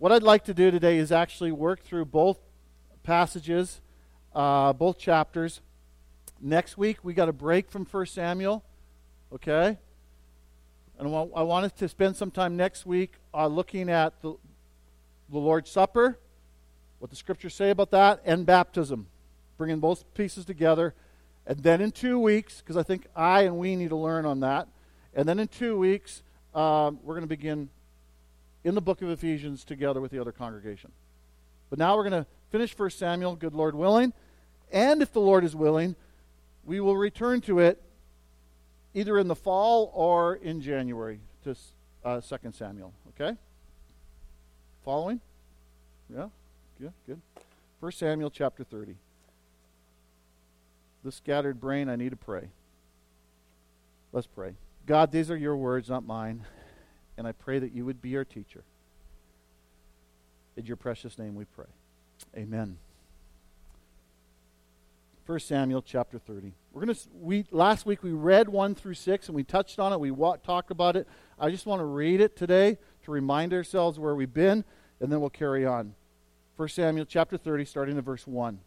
what I'd like to do today is actually work through both passages, uh, both chapters. Next week, we got a break from 1 Samuel, okay? And I want, I want us to spend some time next week uh, looking at the, the Lord's Supper, what the scriptures say about that, and baptism, bringing both pieces together. And then in two weeks, because I think I and we need to learn on that, and then in two weeks, um, we're going to begin in the book of Ephesians together with the other congregation. But now we're going to finish 1 Samuel, good Lord willing. And if the Lord is willing, we will return to it either in the fall or in January to uh, 2 Samuel. Okay? Following? Yeah? Good, good. 1 Samuel chapter 30. The scattered brain, I need to pray. Let's pray. God, these are your words, not mine. And I pray that you would be our teacher. In your precious name we pray. Amen. 1 Samuel chapter 30. We're going to we last week we read 1 through 6 and we touched on it. We talked about it. I just want to read it today to remind ourselves where we've been and then we'll carry on. 1 Samuel chapter 30 starting at verse 1.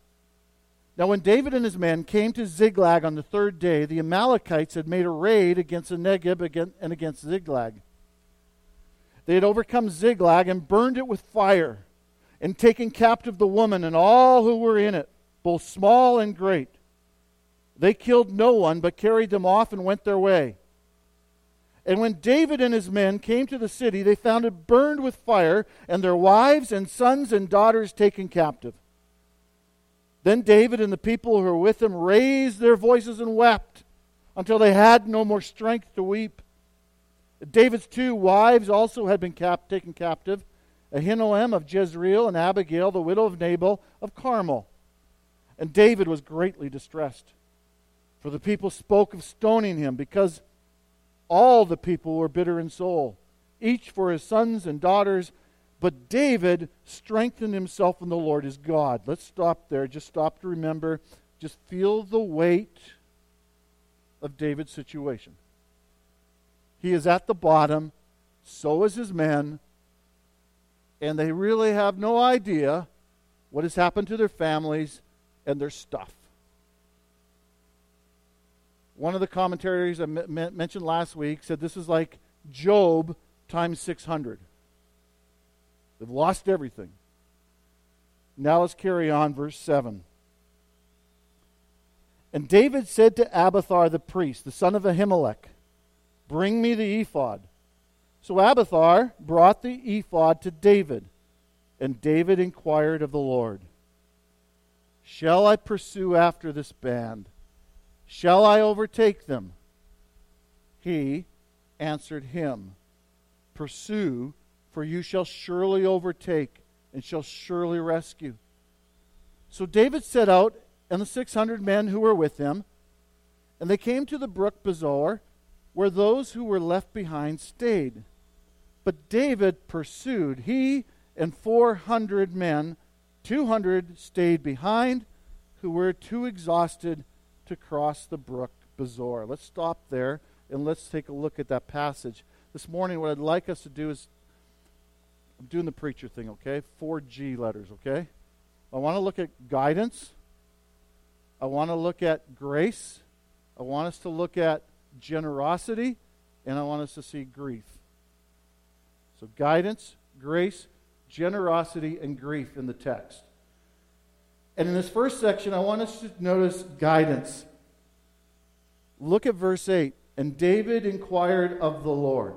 Now when David and his men came to Ziklag on the third day, the Amalekites had made a raid against the Negeb and against Ziklag. They had overcome Ziklag and burned it with fire and taken captive the woman and all who were in it both small and great. They killed no one, but carried them off and went their way. And when David and his men came to the city, they found it burned with fire, and their wives and sons and daughters taken captive. Then David and the people who were with him raised their voices and wept until they had no more strength to weep. David's two wives also had been cap- taken captive Ahinoam of Jezreel and Abigail, the widow of Nabal of Carmel. And David was greatly distressed. For the people spoke of stoning him, because all the people were bitter in soul, each for his sons and daughters. But David strengthened himself in the Lord his God. Let's stop there. Just stop to remember. Just feel the weight of David's situation. He is at the bottom, so is his men, and they really have no idea what has happened to their families and their stuff. One of the commentaries I mentioned last week said this is like Job times 600. They've lost everything. Now let's carry on, verse 7. And David said to Abiathar the priest, the son of Ahimelech, Bring me the ephod. So Abiathar brought the ephod to David, and David inquired of the Lord. Shall I pursue after this band? Shall I overtake them? He answered him, Pursue, for you shall surely overtake and shall surely rescue. So David set out, and the six hundred men who were with him, and they came to the brook Besor, where those who were left behind stayed. But David pursued, he and four hundred men 200 stayed behind who were too exhausted to cross the brook Besor. Let's stop there and let's take a look at that passage. This morning, what I'd like us to do is I'm doing the preacher thing, okay? Four G letters, okay? I want to look at guidance. I want to look at grace. I want us to look at generosity. And I want us to see grief. So, guidance, grace, generosity, and grief in the text. And in this first section, I want us to notice guidance. Look at verse 8. And David inquired of the Lord.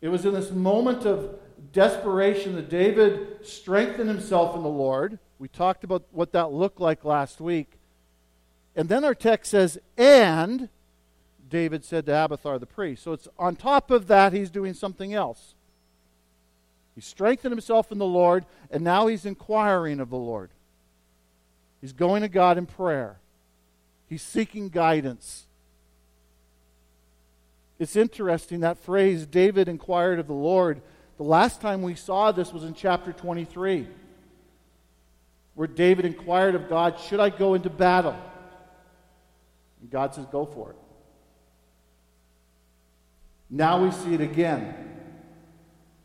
It was in this moment of desperation that David strengthened himself in the Lord. We talked about what that looked like last week. And then our text says, and David said to Abiathar the priest. So it's on top of that, he's doing something else. He strengthened himself in the Lord, and now he's inquiring of the Lord. He's going to God in prayer. He's seeking guidance. It's interesting that phrase, David inquired of the Lord. The last time we saw this was in chapter 23, where David inquired of God, Should I go into battle? And God says, Go for it. Now we see it again.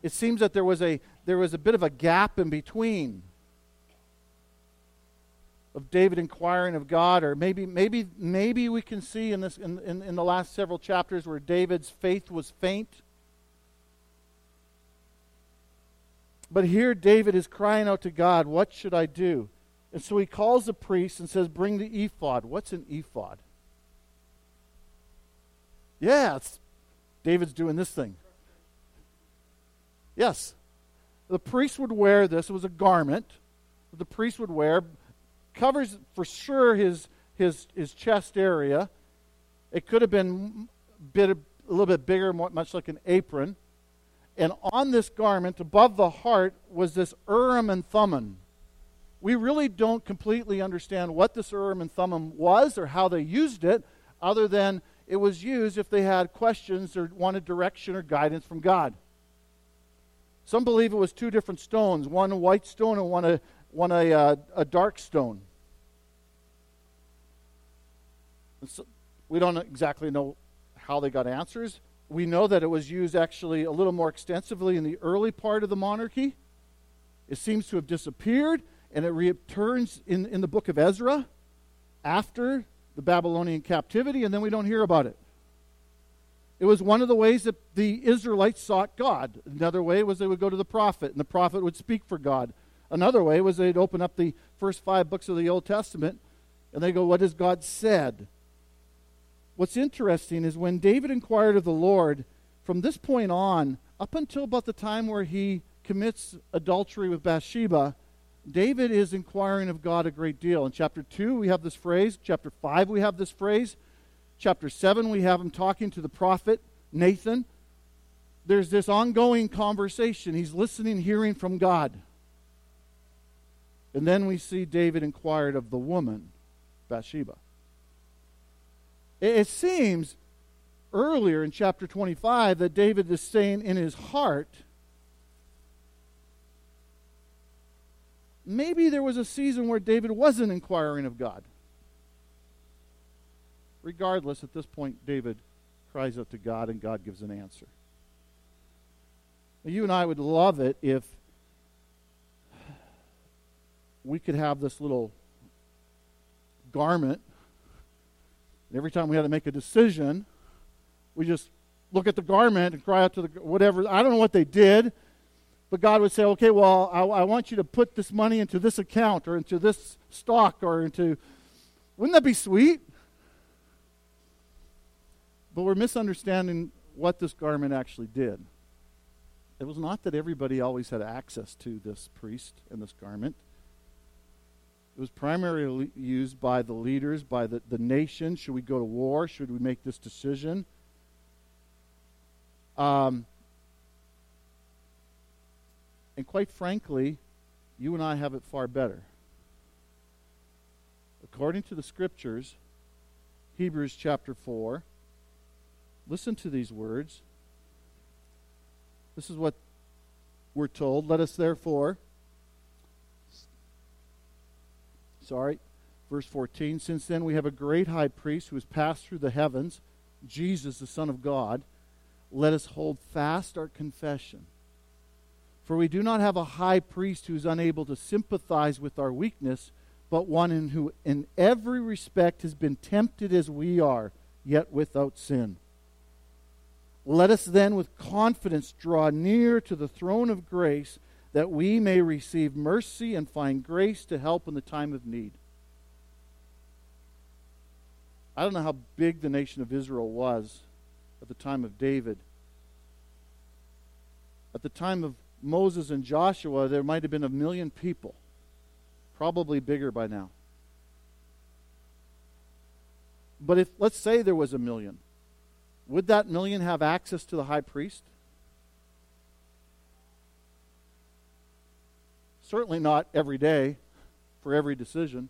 it seems that there was a there was a bit of a gap in between of David inquiring of God, or maybe maybe maybe we can see in this in, in, in the last several chapters where David's faith was faint. But here David is crying out to God, What should I do? And so he calls the priest and says, Bring the ephod. What's an ephod? Yeah, David's doing this thing. Yes. The priest would wear this. It was a garment the priest would wear. Covers for sure his, his, his chest area. It could have been bit, a little bit bigger, much like an apron. And on this garment, above the heart, was this Urim and Thummim. We really don't completely understand what this Urim and Thummim was or how they used it, other than it was used if they had questions or wanted direction or guidance from God. Some believe it was two different stones, one a white stone and one a, one a, uh, a dark stone. So we don't exactly know how they got answers. We know that it was used actually a little more extensively in the early part of the monarchy. It seems to have disappeared, and it returns in, in the book of Ezra after the Babylonian captivity, and then we don't hear about it. It was one of the ways that the Israelites sought God. Another way was they would go to the prophet, and the prophet would speak for God. Another way was they'd open up the first five books of the Old Testament, and they go, What has God said? What's interesting is when David inquired of the Lord, from this point on, up until about the time where he commits adultery with Bathsheba, David is inquiring of God a great deal. In chapter 2, we have this phrase. Chapter 5, we have this phrase. Chapter 7, we have him talking to the prophet Nathan. There's this ongoing conversation. He's listening, hearing from God. And then we see David inquired of the woman, Bathsheba. It seems earlier in chapter 25 that David is saying in his heart, maybe there was a season where David wasn't inquiring of God. Regardless, at this point, David cries out to God and God gives an answer. You and I would love it if we could have this little garment. And every time we had to make a decision, we just look at the garment and cry out to the whatever. I don't know what they did. But God would say, okay, well, I, I, want you to put this money into this account or into this stock or into. Wouldn't that be sweet? But we're misunderstanding what this garment actually did. It was not that everybody always had access to this priest and this garment. It was primarily used by the leaders, by the, the nation. Should we go to war? Should we make this decision? Um, and quite frankly, you and I have it far better. According to the scriptures, Hebrews chapter 4, listen to these words. This is what we're told. Let us therefore, sorry, verse 14, since then we have a great high priest who has passed through the heavens, Jesus, the Son of God, let us hold fast our confession. For we do not have a high priest who is unable to sympathize with our weakness, but one in who in every respect has been tempted as we are, yet without sin. Let us then with confidence draw near to the throne of grace that we may receive mercy and find grace to help in the time of need. I don't know how big the nation of Israel was at the time of David. At the time of Moses and Joshua, there might have been a million people, probably bigger by now. But if, let's say there was a million, would that million have access to the high priest? Certainly not every day for every decision.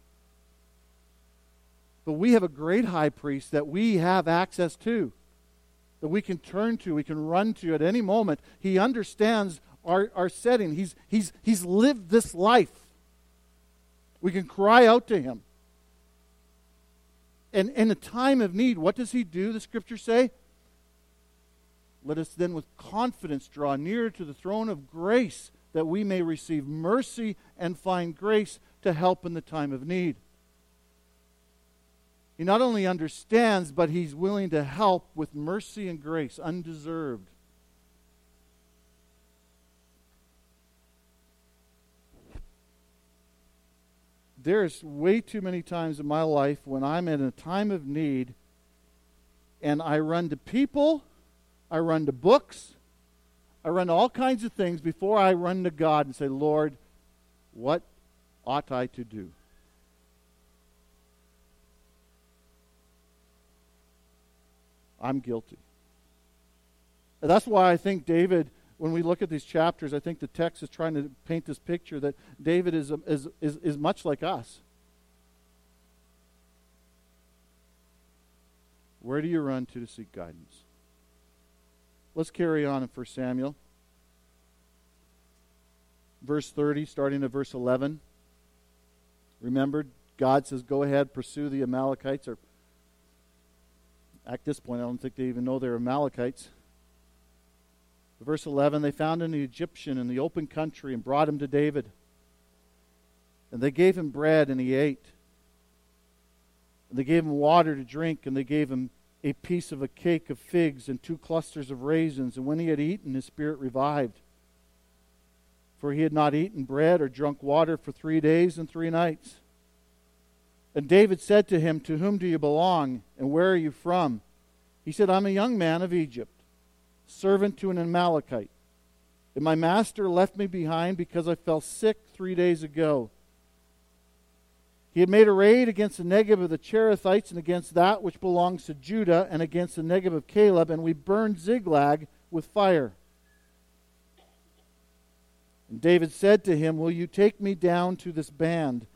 But we have a great high priest that we have access to, that we can turn to, we can run to at any moment. He understands our, our setting. He's, he's, he's lived this life. We can cry out to him. And in a time of need, what does he do, the scriptures say? let us then with confidence draw near to the throne of grace that we may receive mercy and find grace to help in the time of need. He not only understands, but he's willing to help with mercy and grace, undeserved. There's way too many times in my life when I'm in a time of need and I run to people, I run to books, I run to all kinds of things before I run to God and say, Lord, what ought I to do? I'm guilty. That's why I think David, when we look at these chapters, I think the text is trying to paint this picture that David is, um, is, is, is much like us. Where do you run to to seek guidance? Let's carry on in 1 Samuel. Verse 30, starting at verse 11. Remember, God says, Go ahead, pursue the Amalekites, or at this point, I don't think they even know they're Amalekites. Verse 11 They found an Egyptian in the open country and brought him to David. And they gave him bread, and he ate. And they gave him water to drink, and they gave him a piece of a cake of figs and two clusters of raisins. And when he had eaten, his spirit revived. For he had not eaten bread or drunk water for three days and three nights. And David said to him, To whom do you belong, and where are you from? He said, I'm a young man of Egypt, servant to an Amalekite. And my master left me behind because I fell sick three days ago. He had made a raid against the Negeb of the Cherethites and against that which belongs to Judah and against the Negeb of Caleb, and we burned Ziklag with fire. And David said to him, Will you take me down to this band?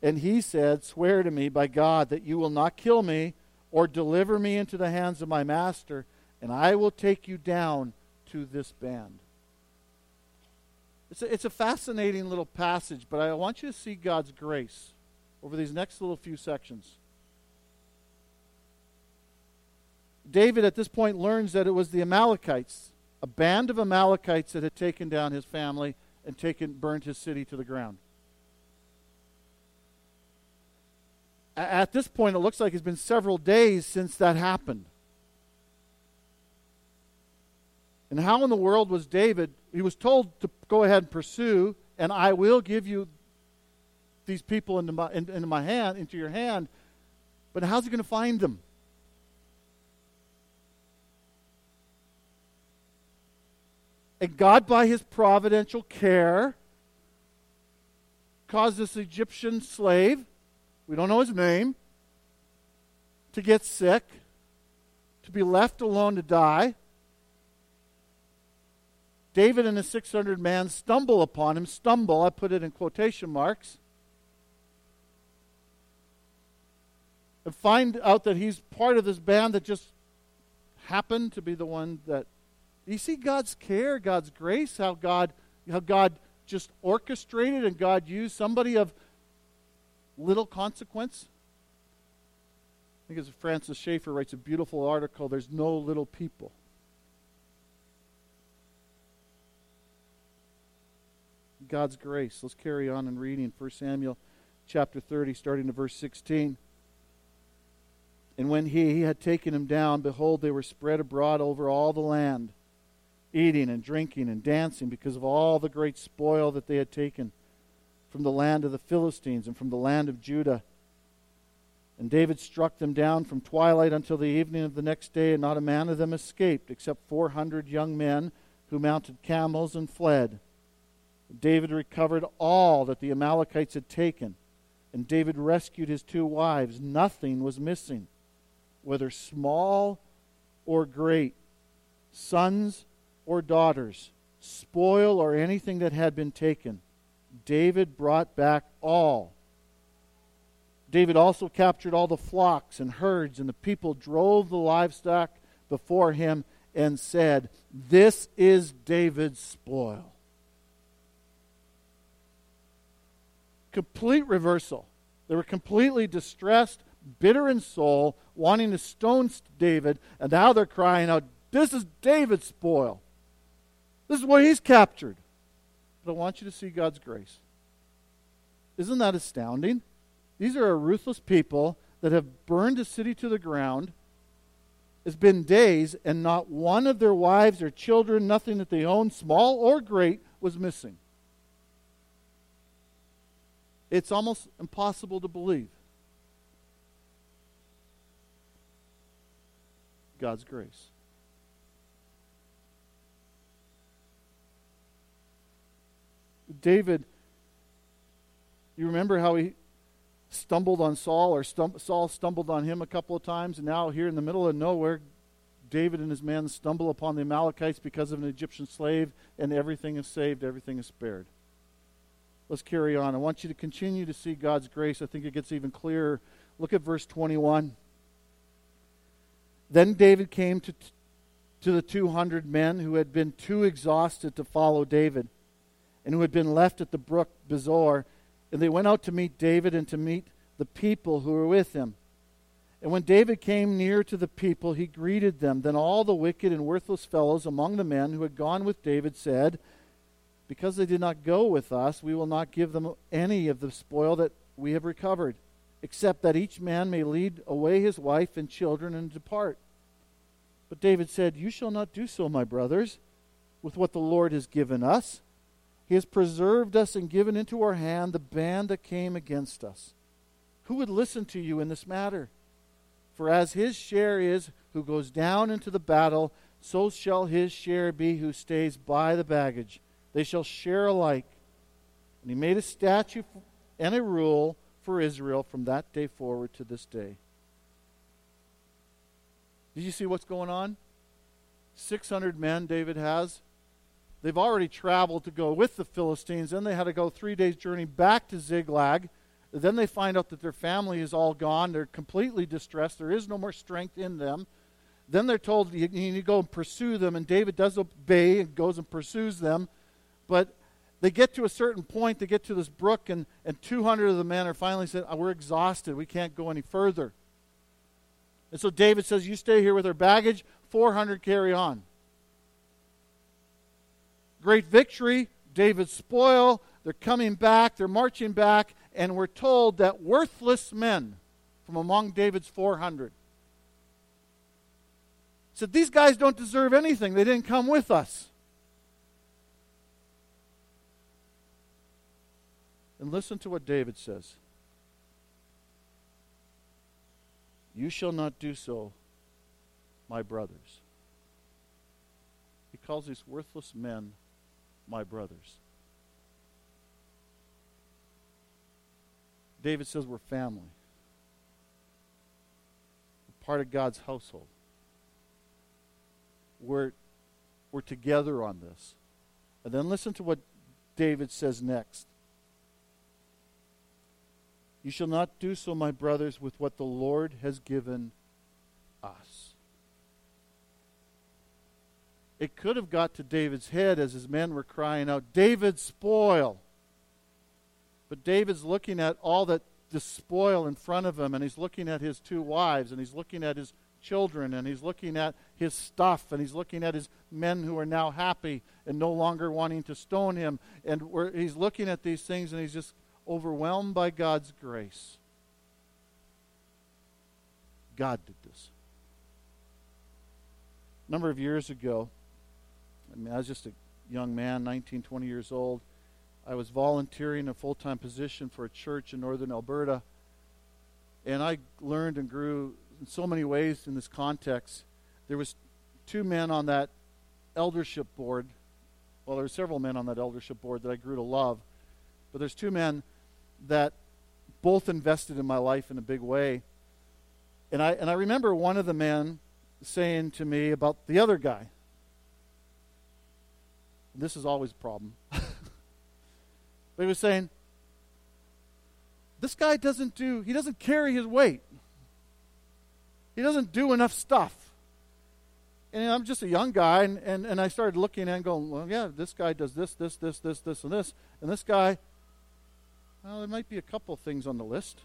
And he said, Swear to me by God that you will not kill me or deliver me into the hands of my master, and I will take you down to this band. It's a, it's a fascinating little passage, but I want you to see God's grace over these next little few sections. David at this point learns that it was the Amalekites, a band of Amalekites that had taken down his family and taken burned his city to the ground. at this point, it looks like it's been several days since that happened. And how in the world was David? He was told to go ahead and pursue, and I will give you these people into my, into my hand, into your hand. But how's he going to find them? And God, by his providential care, caused this Egyptian slave we don't know his name, to get sick, to be left alone to die. David and his 600 men stumble upon him. Stumble, I put it in quotation marks. And find out that he's part of this band that just happened to be the one that. You see God's care, God's grace, how God, how God just orchestrated and God used somebody of little consequence. I think as Francis Schaeffer writes a beautiful article, there's no little people. God's grace. Let's carry on and reading 1 Samuel chapter 30, starting to verse 16. And when he, he had taken him down, behold, they were spread abroad over all the land, eating and drinking and dancing because of all the great spoil that they had taken from the land of the Philistines and from the land of Judah. And David struck them down from twilight until the evening of the next day, and not a man of them escaped, except 400 young men who mounted camels and fled. David recovered all that the Amalekites had taken, and David rescued his two wives. Nothing was missing, whether small or great, sons or daughters, spoil or anything that had been taken. David brought back all. David also captured all the flocks and herds, and the people drove the livestock before him and said, This is David's spoil. Complete reversal. They were completely distressed, bitter in soul, wanting to stone David, and now they're crying out, This is David's spoil. This is what he's captured. But I want you to see God's grace. Isn't that astounding? These are a ruthless people that have burned a city to the ground. It's been days, and not one of their wives or children, nothing that they own, small or great, was missing. It's almost impossible to believe. God's grace. David, you remember how he stumbled on Saul, or stum- Saul stumbled on him a couple of times, and now here in the middle of nowhere, David and his men stumble upon the Amalekites because of an Egyptian slave, and everything is saved, everything is spared. Let's carry on. I want you to continue to see God's grace. I think it gets even clearer. Look at verse 21. Then David came to, to the 200 men who had been too exhausted to follow David and who had been left at the brook Besor. And they went out to meet David and to meet the people who were with him. And when David came near to the people, he greeted them. Then all the wicked and worthless fellows among the men who had gone with David said, Because they did not go with us, we will not give them any of the spoil that we have recovered except that each man may lead away his wife and children and depart. But David said, You shall not do so, my brothers, with what the Lord has given us. He has preserved us and given into our hand the band that came against us. Who would listen to you in this matter? For as his share is who goes down into the battle, so shall his share be who stays by the baggage. They shall share alike. And he made a statute and a rule for Israel from that day forward to this day. Did you see what's going on? 600 men David has. They've already traveled to go with the Philistines. Then they had to go three days' journey back to Ziklag. Then they find out that their family is all gone. They're completely distressed. There is no more strength in them. Then they're told you need to go and pursue them. And David does obey and goes and pursues them. But they get to a certain point, they get to this brook, and, and 200 of the men are finally said, oh, We're exhausted. We can't go any further. And so David says, You stay here with our baggage, 400 carry on. Great victory. David's spoil. They're coming back, they're marching back, and we're told that worthless men from among David's 400 said, These guys don't deserve anything. They didn't come with us. And listen to what David says You shall not do so, my brothers. He calls these worthless men my brothers. David says we're family. We're part of God's household. We're, we're together on this. And then listen to what David says next. You shall not do so, my brothers, with what the Lord has given us. It could have got to David's head as his men were crying out, David, spoil. But David's looking at all that the spoil in front of him, and he's looking at his two wives, and he's looking at his children, and he's looking at his stuff, and he's looking at his men who are now happy and no longer wanting to stone him. And he's looking at these things, and he's just overwhelmed by God's grace. God did this. A number of years ago, I mean, I was just a young man, 19, 20 years old. I was volunteering a full time position for a church in northern Alberta. And I learned and grew in so many ways in this context. There was two men on that eldership board. Well, there were several men on that eldership board that I grew to love. But there's two men that both invested in my life in a big way. And I, and I remember one of the men saying to me about the other guy. This is always a problem. but he was saying, this guy doesn't do, he doesn't carry his weight. He doesn't do enough stuff. And I'm just a young guy, and, and, and I started looking and going, well, yeah, this guy does this, this, this, this, this, and this. And this guy, well, there might be a couple things on the list.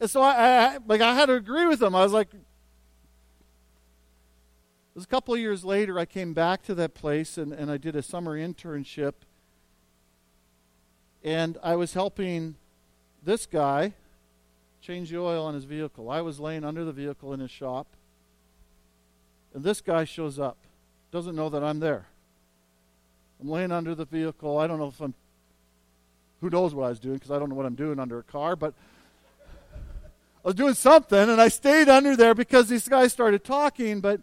And so I, I like I had to agree with him. I was like, It was a couple of years later, I came back to that place and, and I did a summer internship. And I was helping this guy change the oil on his vehicle. I was laying under the vehicle in his shop. And this guy shows up, doesn't know that I'm there. I'm laying under the vehicle. I don't know if I'm, who knows what I was doing because I don't know what I'm doing under a car, but I was doing something and I stayed under there because these guys started talking, but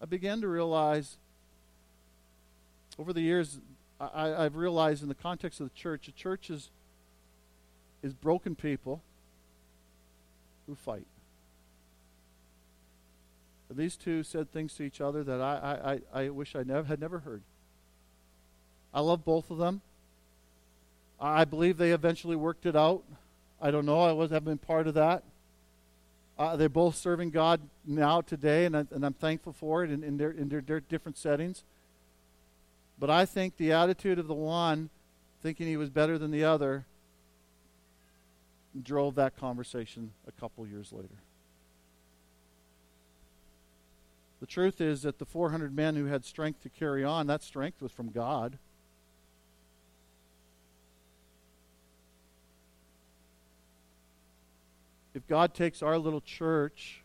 I began to realize over the years, I, have realized in the context of the church, the church is, is broken people who fight. And these two said things to each other that I, I, I wish I never, had never heard. I love both of them. I believe they eventually worked it out. I don't know. I was, haven't been part of that. Uh, they're both serving God now today, and, I, and I'm thankful for it in, in, their, in their, their different settings. But I think the attitude of the one thinking he was better than the other drove that conversation a couple years later. The truth is that the 400 men who had strength to carry on, that strength was from God. If God takes our little church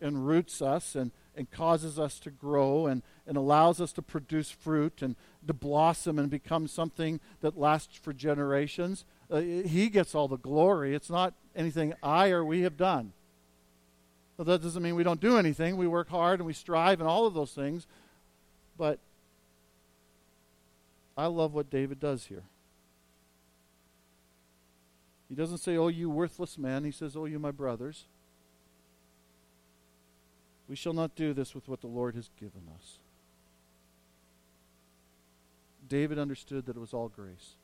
and roots us and, and causes us to grow and, and allows us to produce fruit and to blossom and become something that lasts for generations, uh, He gets all the glory. It's not anything I or we have done. But that doesn't mean we don't do anything. We work hard and we strive and all of those things. But I love what David does here. He doesn't say, Oh, you worthless man. He says, Oh, you my brothers. We shall not do this with what the Lord has given us. David understood that it was all grace.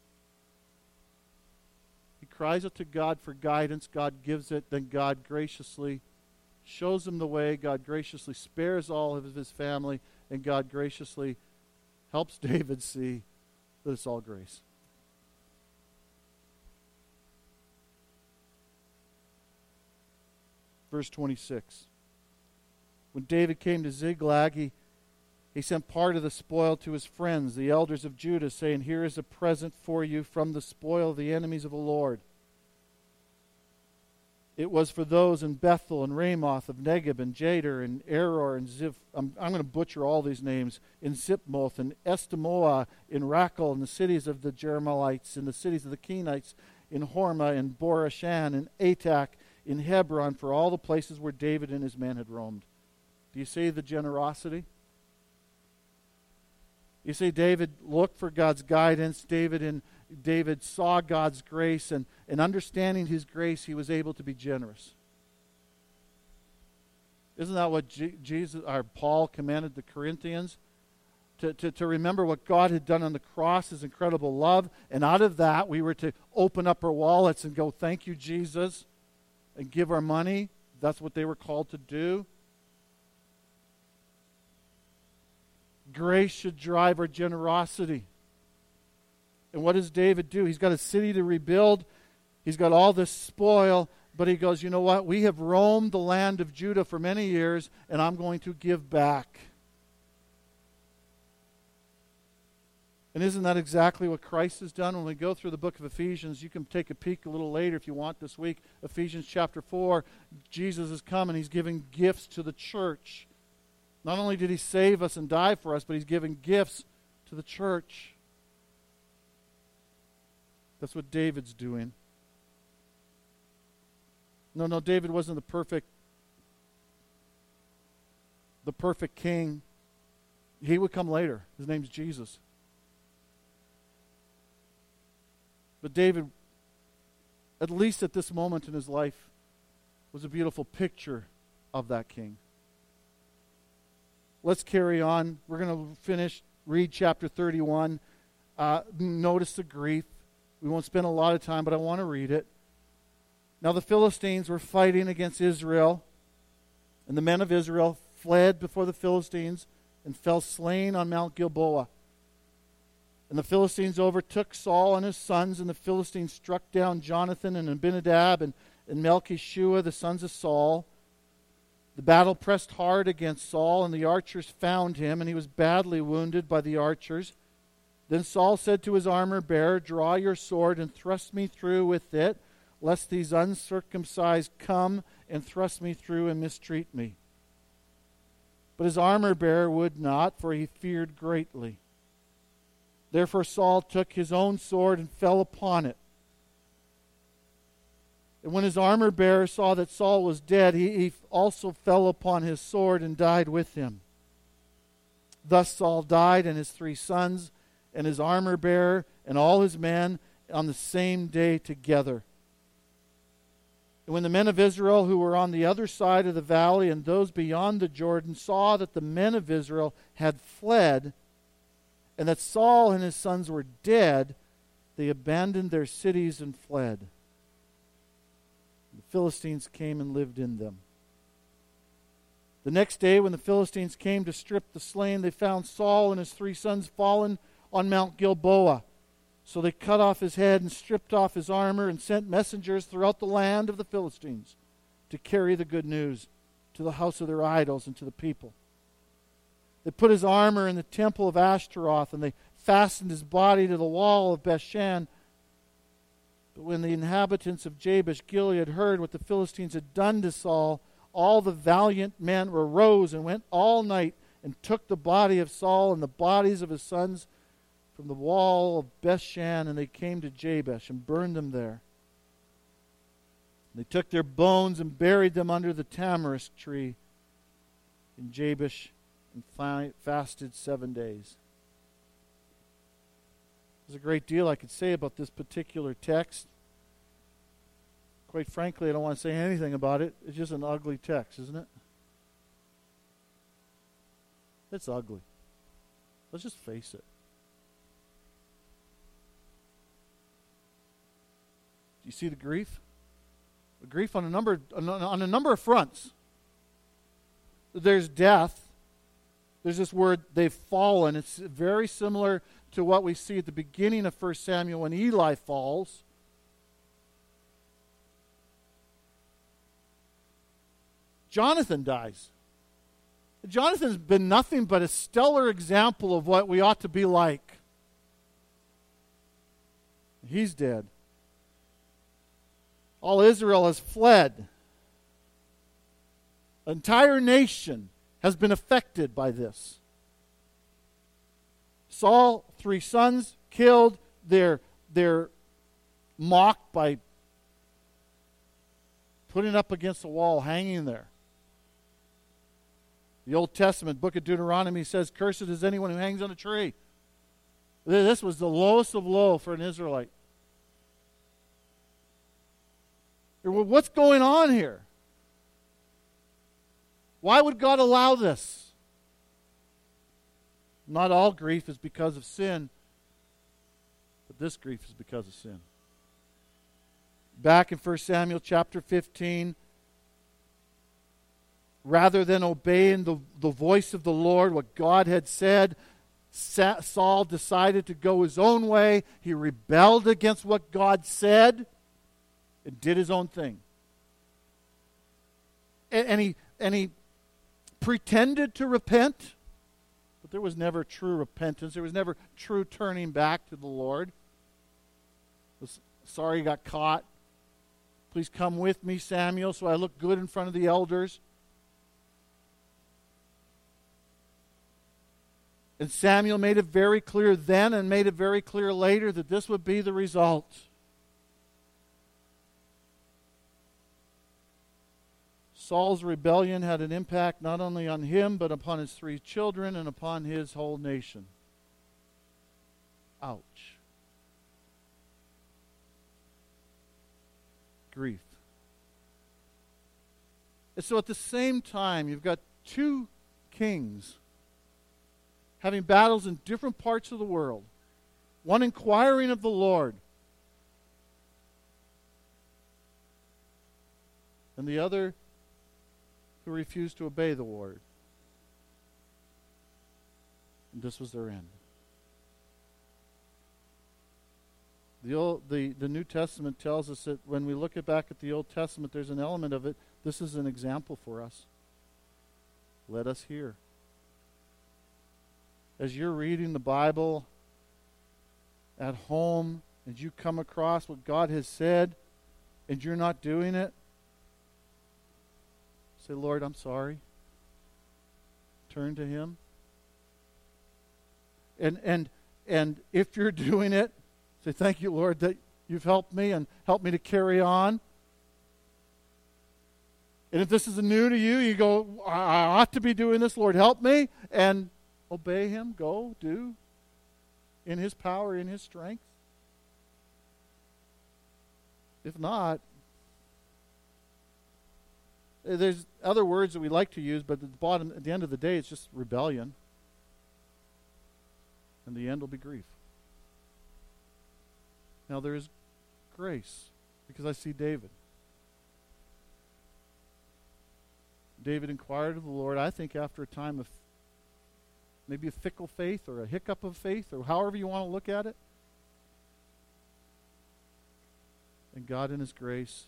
He cries out to God for guidance. God gives it. Then God graciously shows him the way. God graciously spares all of his family. And God graciously helps David see that it's all grace. Verse 26. When David came to Ziklag, he, he sent part of the spoil to his friends, the elders of Judah, saying, Here is a present for you from the spoil of the enemies of the Lord. It was for those in Bethel and Ramoth of Negeb and Jader and Aroer and Ziph. I'm, I'm going to butcher all these names. In Zipmoth and Eshtemoa, in Racal, and the cities of the Jerahmeelites, in the cities of the Kenites, in Hormah, and Bor-ashan, in Atak, in Hebron for all the places where David and his men had roamed. Do you see the generosity? You see, David looked for God's guidance. David and David saw God's grace, and, and understanding his grace, he was able to be generous. Isn't that what Jesus or Paul commanded the Corinthians? To, to, to remember what God had done on the cross, his incredible love, and out of that we were to open up our wallets and go, Thank you, Jesus and give our money. That's what they were called to do. Grace should drive our generosity. And what does David do? He's got a city to rebuild, he's got all this spoil, but he goes, You know what? We have roamed the land of Judah for many years, and I'm going to give back. And isn't that exactly what Christ has done? When we go through the book of Ephesians, you can take a peek a little later if you want this week. Ephesians chapter 4, Jesus has come and he's giving gifts to the church. Not only did he save us and die for us, but he's giving gifts to the church. That's what David's doing. No, no, David wasn't the perfect the perfect king. He would come later. His name's Jesus. But David, at least at this moment in his life, was a beautiful picture of that king. Let's carry on. We're going to finish, read chapter 31. Uh, notice the grief. We won't spend a lot of time, but I want to read it. Now the Philistines were fighting against Israel, and the men of Israel fled before the Philistines and fell slain on Mount Gilboa. And the Philistines overtook Saul and his sons, and the Philistines struck down Jonathan and Abinadab and, and Melchishua, the sons of Saul. The battle pressed hard against Saul, and the archers found him, and he was badly wounded by the archers. Then Saul said to his armor bearer, Draw your sword and thrust me through with it, lest these uncircumcised come and thrust me through and mistreat me. But his armor bearer would not, for he feared greatly. Therefore Saul took his own sword and fell upon it. And when his armor bearer saw that Saul was dead, he, he also fell upon his sword and died with him. Thus Saul died, and his three sons, and his armor bearer, and all his men on the same day together. And when the men of Israel who were on the other side of the valley and those beyond the Jordan saw that the men of Israel had fled, and that Saul and his sons were dead, they abandoned their cities and fled. The Philistines came and lived in them. The next day, when the Philistines came to strip the slain, they found Saul and his three sons fallen on Mount Gilboa. So they cut off his head and stripped off his armor and sent messengers throughout the land of the Philistines to carry the good news to the house of their idols and to the people. They put his armor in the temple of Ashtaroth and they fastened his body to the wall of Bethshan but when the inhabitants of Jabesh Gilead heard what the Philistines had done to Saul, all the valiant men arose and went all night and took the body of Saul and the bodies of his sons from the wall of Bethshan, and they came to Jabesh and burned them there. They took their bones and buried them under the tamarisk tree in Jabesh and fasted seven days. There's a great deal I could say about this particular text. Quite frankly, I don't want to say anything about it. It's just an ugly text, isn't it? It's ugly. Let's just face it. Do you see the grief? The grief on a number on a number of fronts. There's death. There's this word they've fallen. It's very similar to what we see at the beginning of 1 Samuel when Eli falls. Jonathan dies. Jonathan's been nothing but a stellar example of what we ought to be like. He's dead. All Israel has fled. Entire nation has been affected by this. Saul, three sons killed. They're, they're mocked by putting up against the wall, hanging there. The Old Testament, book of Deuteronomy says, Cursed is anyone who hangs on a tree. This was the lowest of low for an Israelite. What's going on here? Why would God allow this? Not all grief is because of sin, but this grief is because of sin. Back in 1 Samuel chapter 15, rather than obeying the, the voice of the Lord, what God had said, Saul decided to go his own way. He rebelled against what God said and did his own thing. And, and, he, and he pretended to repent but there was never true repentance. There was never true turning back to the Lord. Was sorry you got caught. Please come with me, Samuel, so I look good in front of the elders. And Samuel made it very clear then and made it very clear later that this would be the result. Saul's rebellion had an impact not only on him, but upon his three children and upon his whole nation. Ouch. Grief. And so at the same time, you've got two kings having battles in different parts of the world, one inquiring of the Lord, and the other who refused to obey the word. And this was their end. The, Old, the, the New Testament tells us that when we look back at the Old Testament, there's an element of it. This is an example for us. let us hear. As you're reading the Bible at home, and you come across what God has said, and you're not doing it, say, Lord, I'm sorry. Turn to Him. And, and, and if you're doing it, say, Thank you, Lord, that you've helped me and helped me to carry on. And if this is new to you, you go, I ought to be doing this, Lord, help me. And obey Him, go, do, in His power, in His strength. If not, Uh, there's other words that we like to use, but at the bottom, at the end of the day, it's just rebellion. And the end will be grief. Now there is grace, because I see David. David inquired of the Lord, I think, after a time of maybe a fickle faith or a hiccup of faith, or however you want to look at it. And God, in His grace,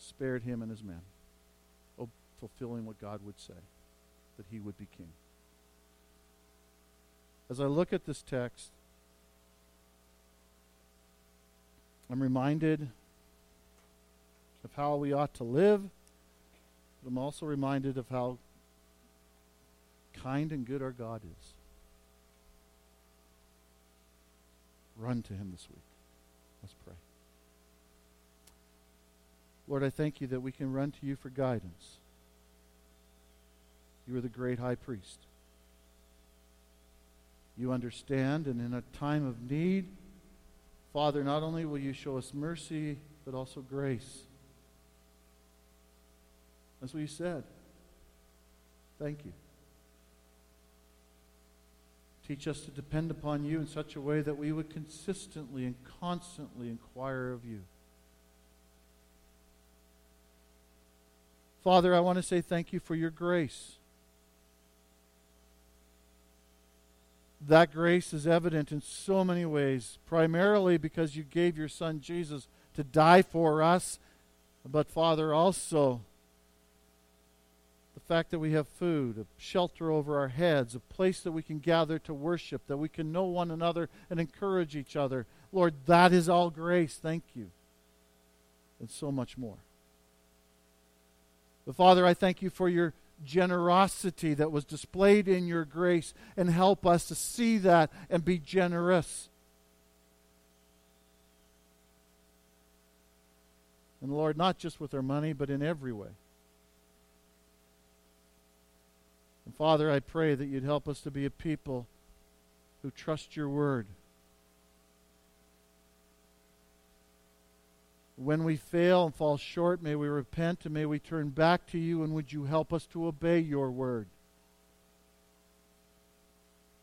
spared him and his men, oh, fulfilling what God would say, that he would be king. As I look at this text, I'm reminded of how we ought to live, but I'm also reminded of how kind and good our God is. Run to him this week. Let's pray. Lord, I thank you that we can run to you for guidance. You are the great high priest. You understand, and in a time of need, Father, not only will you show us mercy, but also grace. That's what you said. Thank you. Teach us to depend upon you in such a way that we would consistently and constantly inquire of you. Father, I want to say thank you for your grace. That grace is evident in so many ways, primarily because you gave your son Jesus to die for us, but Father, also the fact that we have food, a shelter over our heads, a place that we can gather to worship, that we can know one another and encourage each other. Lord, that is all grace. Thank you. And so much more. But Father, I thank you for your generosity that was displayed in your grace and help us to see that and be generous. And Lord, not just with our money, but in every way. And Father, I pray that you'd help us to be a people who trust your word When we fail and fall short, may we repent and may we turn back to you, and would you help us to obey your word?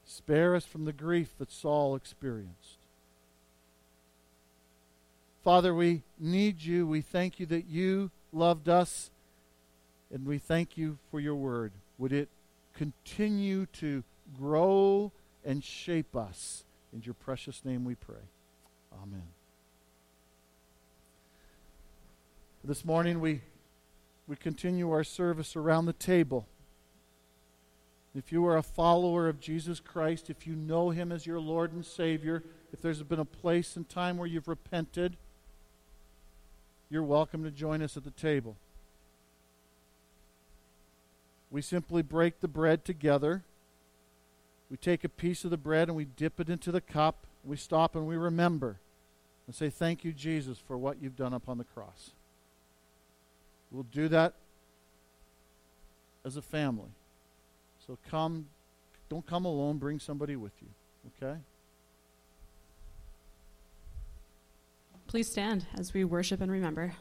Spare us from the grief that Saul experienced. Father, we need you. We thank you that you loved us, and we thank you for your word. Would it continue to grow and shape us? In your precious name we pray. Amen. This morning we, we continue our service around the table. If you are a follower of Jesus Christ, if you know him as your Lord and Savior, if there's been a place and time where you've repented, you're welcome to join us at the table. We simply break the bread together. We take a piece of the bread and we dip it into the cup. We stop and we remember and say, Thank you, Jesus, for what you've done upon the cross. We'll do that as a family. So come, don't come alone, bring somebody with you, okay? Please stand as we worship and remember.